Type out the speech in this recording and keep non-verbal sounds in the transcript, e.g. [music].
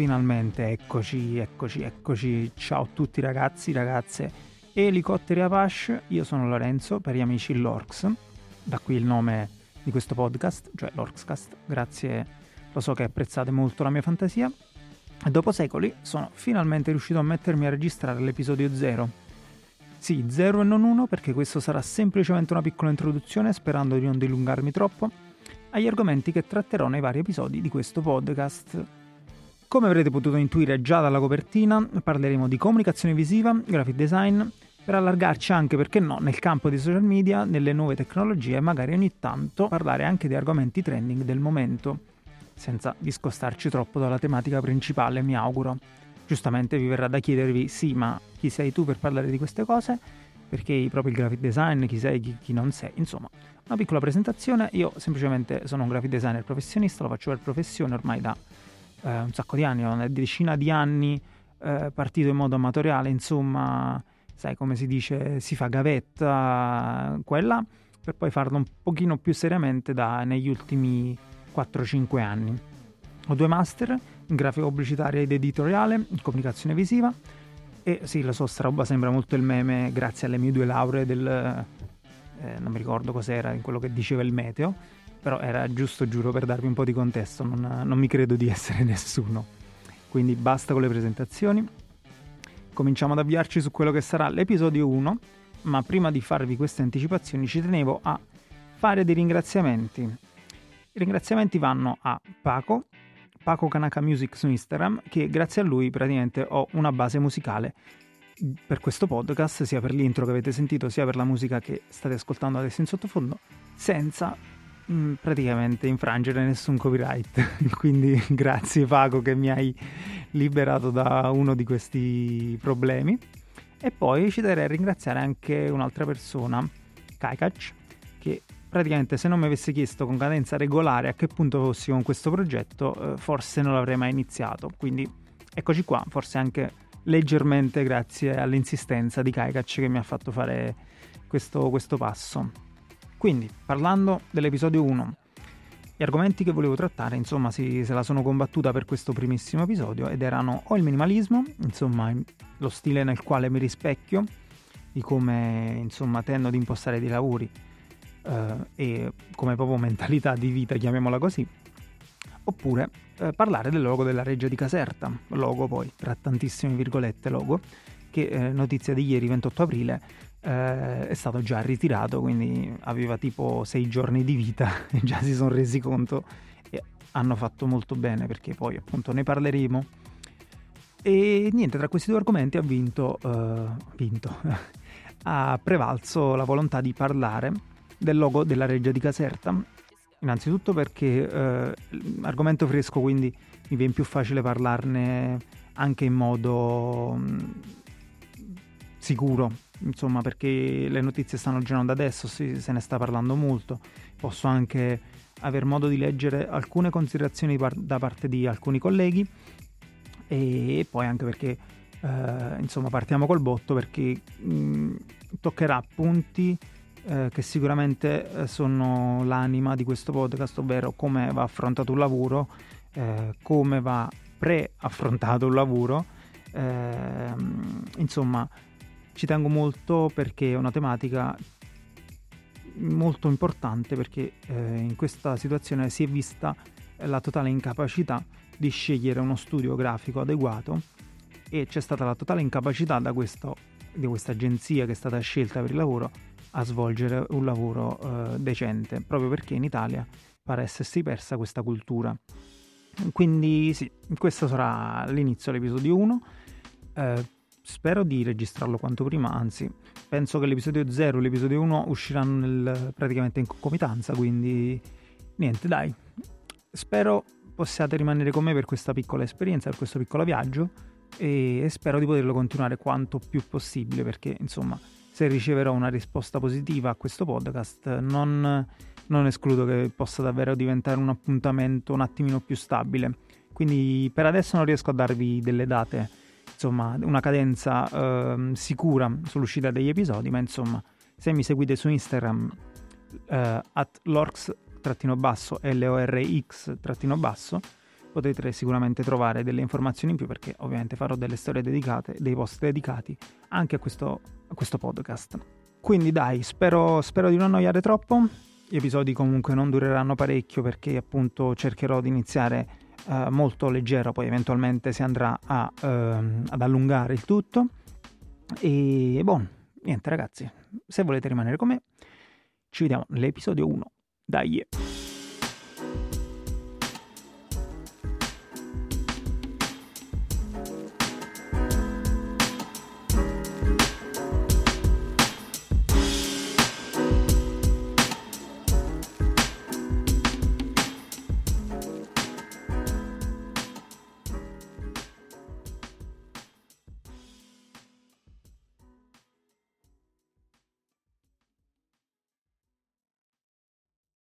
finalmente, eccoci, eccoci, eccoci. Ciao a tutti ragazzi, ragazze, elicotteri Apache. Io sono Lorenzo, per gli amici Lorx. Da qui il nome di questo podcast, cioè Lorxcast. Grazie, lo so che apprezzate molto la mia fantasia. E dopo secoli sono finalmente riuscito a mettermi a registrare l'episodio 0. Sì, 0 e non 1 perché questo sarà semplicemente una piccola introduzione sperando di non dilungarmi troppo agli argomenti che tratterò nei vari episodi di questo podcast. Come avrete potuto intuire già dalla copertina, parleremo di comunicazione visiva, graphic design, per allargarci anche, perché no, nel campo dei social media, nelle nuove tecnologie e magari ogni tanto parlare anche di argomenti trending del momento, senza discostarci troppo dalla tematica principale, mi auguro. Giustamente vi verrà da chiedervi, sì, ma chi sei tu per parlare di queste cose? Perché proprio il graphic design, chi sei, chi, chi non sei, insomma, una piccola presentazione. Io semplicemente sono un graphic designer professionista, lo faccio per professione ormai da eh, un sacco di anni, una decina di anni, eh, partito in modo amatoriale, insomma, sai come si dice, si fa gavetta, quella, per poi farlo un pochino più seriamente da, negli ultimi 4-5 anni. Ho due master in grafica pubblicitaria ed editoriale, in comunicazione visiva e sì, la sta roba sembra molto il meme grazie alle mie due lauree del... Eh, non mi ricordo cos'era, in quello che diceva il meteo, però era giusto, giuro, per darvi un po' di contesto, non, non mi credo di essere [laughs] nessuno. Quindi basta con le presentazioni, cominciamo ad avviarci su quello che sarà l'episodio 1, ma prima di farvi queste anticipazioni ci tenevo a fare dei ringraziamenti. I ringraziamenti vanno a Paco, Paco Kanaka Music su Instagram, che grazie a lui praticamente ho una base musicale per questo podcast, sia per l'intro che avete sentito, sia per la musica che state ascoltando adesso in sottofondo, senza praticamente infrangere nessun copyright. [laughs] Quindi [laughs] grazie Paco che mi hai liberato da uno di questi problemi. E poi ci darei a ringraziare anche un'altra persona, Kaikac, che praticamente se non mi avesse chiesto con cadenza regolare a che punto fossi con questo progetto, eh, forse non l'avrei mai iniziato. Quindi eccoci qua, forse anche leggermente grazie all'insistenza di Kaikac che mi ha fatto fare questo, questo passo. Quindi, parlando dell'episodio 1, gli argomenti che volevo trattare, insomma, si, se la sono combattuta per questo primissimo episodio ed erano o il minimalismo, insomma, lo stile nel quale mi rispecchio, di come, insomma, tendo ad impostare dei lavori eh, e come proprio mentalità di vita, chiamiamola così, oppure eh, parlare del logo della Reggia di Caserta, logo poi, tra tantissime virgolette logo, che eh, notizia di ieri 28 aprile eh, è stato già ritirato, quindi aveva tipo sei giorni di vita [laughs] e già si sono resi conto e hanno fatto molto bene perché poi appunto ne parleremo. E niente, tra questi due argomenti ha vinto, uh, vinto [laughs] ha prevalso la volontà di parlare del logo della Reggia di Caserta. Innanzitutto perché eh, argomento fresco, quindi mi viene più facile parlarne anche in modo mh, mm, sicuro, insomma, perché le notizie stanno girando adesso, si, se ne sta parlando molto. Posso anche aver modo di leggere alcune considerazioni par- da parte di alcuni colleghi e poi anche perché eh, insomma partiamo col botto perché mh, toccherà punti eh, che sicuramente eh, sono l'anima di questo podcast, ovvero come va affrontato un lavoro, eh, come va pre-affrontato un lavoro, ehm, insomma ci tengo molto perché è una tematica molto importante perché eh, in questa situazione si è vista la totale incapacità di scegliere uno studio grafico adeguato e c'è stata la totale incapacità questo, di questa agenzia che è stata scelta per il lavoro a svolgere un lavoro eh, decente proprio perché in Italia pare essersi persa questa cultura. Quindi sì, questo sarà l'inizio dell'episodio 1 eh, spero di registrarlo quanto prima, anzi penso che l'episodio 0 e l'episodio 1 usciranno nel, praticamente in concomitanza, quindi niente dai, spero possiate rimanere con me per questa piccola esperienza, per questo piccolo viaggio e spero di poterlo continuare quanto più possibile perché insomma se riceverò una risposta positiva a questo podcast non, non escludo che possa davvero diventare un appuntamento un attimino più stabile. Quindi per adesso non riesco a darvi delle date insomma, una cadenza eh, sicura sull'uscita degli episodi, ma insomma, se mi seguite su Instagram eh, at lorx-basso, L-O-R-X-basso, potrete sicuramente trovare delle informazioni in più perché ovviamente farò delle storie dedicate, dei post dedicati anche a questo, a questo podcast. Quindi dai, spero, spero di non annoiare troppo. Gli episodi comunque non dureranno parecchio perché appunto cercherò di iniziare eh, molto leggero, poi eventualmente si andrà a, ehm, ad allungare il tutto. E buon, niente ragazzi, se volete rimanere con me, ci vediamo nell'episodio 1. Dai!